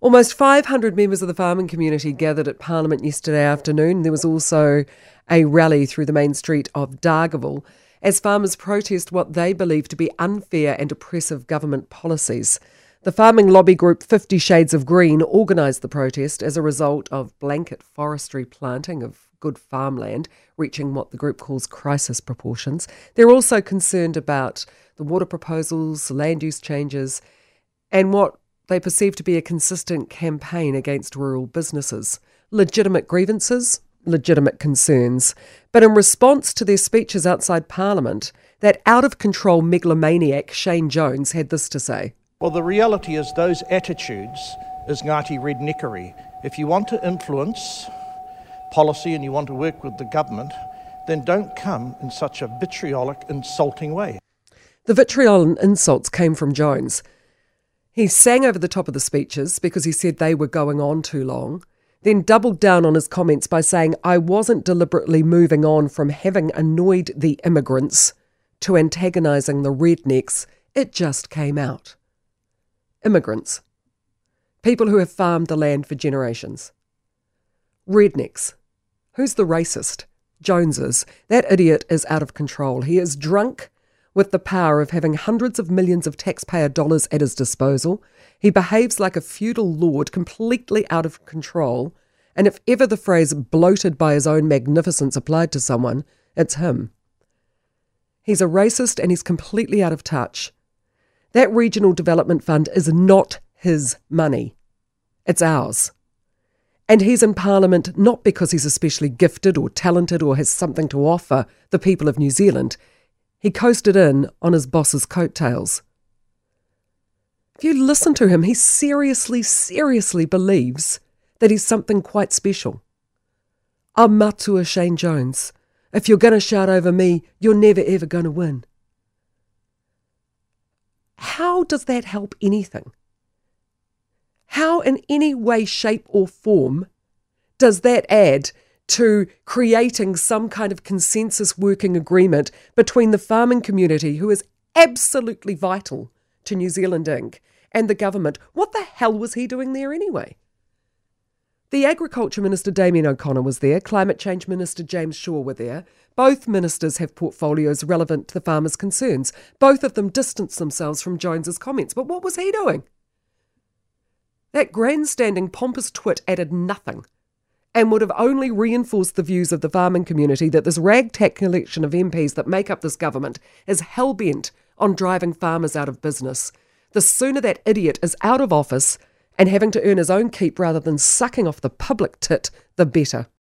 Almost 500 members of the farming community gathered at Parliament yesterday afternoon. There was also a rally through the main street of Dargaville as farmers protest what they believe to be unfair and oppressive government policies. The farming lobby group 50 Shades of Green organised the protest as a result of blanket forestry planting of good farmland reaching what the group calls crisis proportions. They're also concerned about the water proposals, land use changes, and what they perceive to be a consistent campaign against rural businesses. Legitimate grievances, legitimate concerns. But in response to their speeches outside Parliament, that out of control megalomaniac Shane Jones had this to say. Well, the reality is, those attitudes is Ngāti redneckery. If you want to influence policy and you want to work with the government, then don't come in such a vitriolic, insulting way. The vitriol and insults came from Jones. He sang over the top of the speeches because he said they were going on too long, then doubled down on his comments by saying, I wasn't deliberately moving on from having annoyed the immigrants to antagonising the rednecks. It just came out. Immigrants. People who have farmed the land for generations. Rednecks. Who's the racist? Jones is. That idiot is out of control. He is drunk with the power of having hundreds of millions of taxpayer dollars at his disposal. He behaves like a feudal lord, completely out of control. And if ever the phrase bloated by his own magnificence applied to someone, it's him. He's a racist and he's completely out of touch. That regional development fund is not his money, it's ours. And he's in Parliament not because he's especially gifted or talented or has something to offer the people of New Zealand. He coasted in on his boss's coattails. If you listen to him, he seriously, seriously believes that he's something quite special. I'm Matua Shane Jones. If you're going to shout over me, you're never ever going to win. How does that help anything? How, in any way, shape, or form, does that add to creating some kind of consensus working agreement between the farming community, who is absolutely vital to New Zealand Inc., and the government. What the hell was he doing there anyway? The Agriculture Minister Damien O'Connor was there, Climate Change Minister James Shaw were there. Both ministers have portfolios relevant to the farmers' concerns. Both of them distanced themselves from Jones's comments. But what was he doing? That grandstanding, pompous twit added nothing and would have only reinforced the views of the farming community that this ragtag collection of MPs that make up this government is hell bent on driving farmers out of business. The sooner that idiot is out of office and having to earn his own keep rather than sucking off the public tit, the better.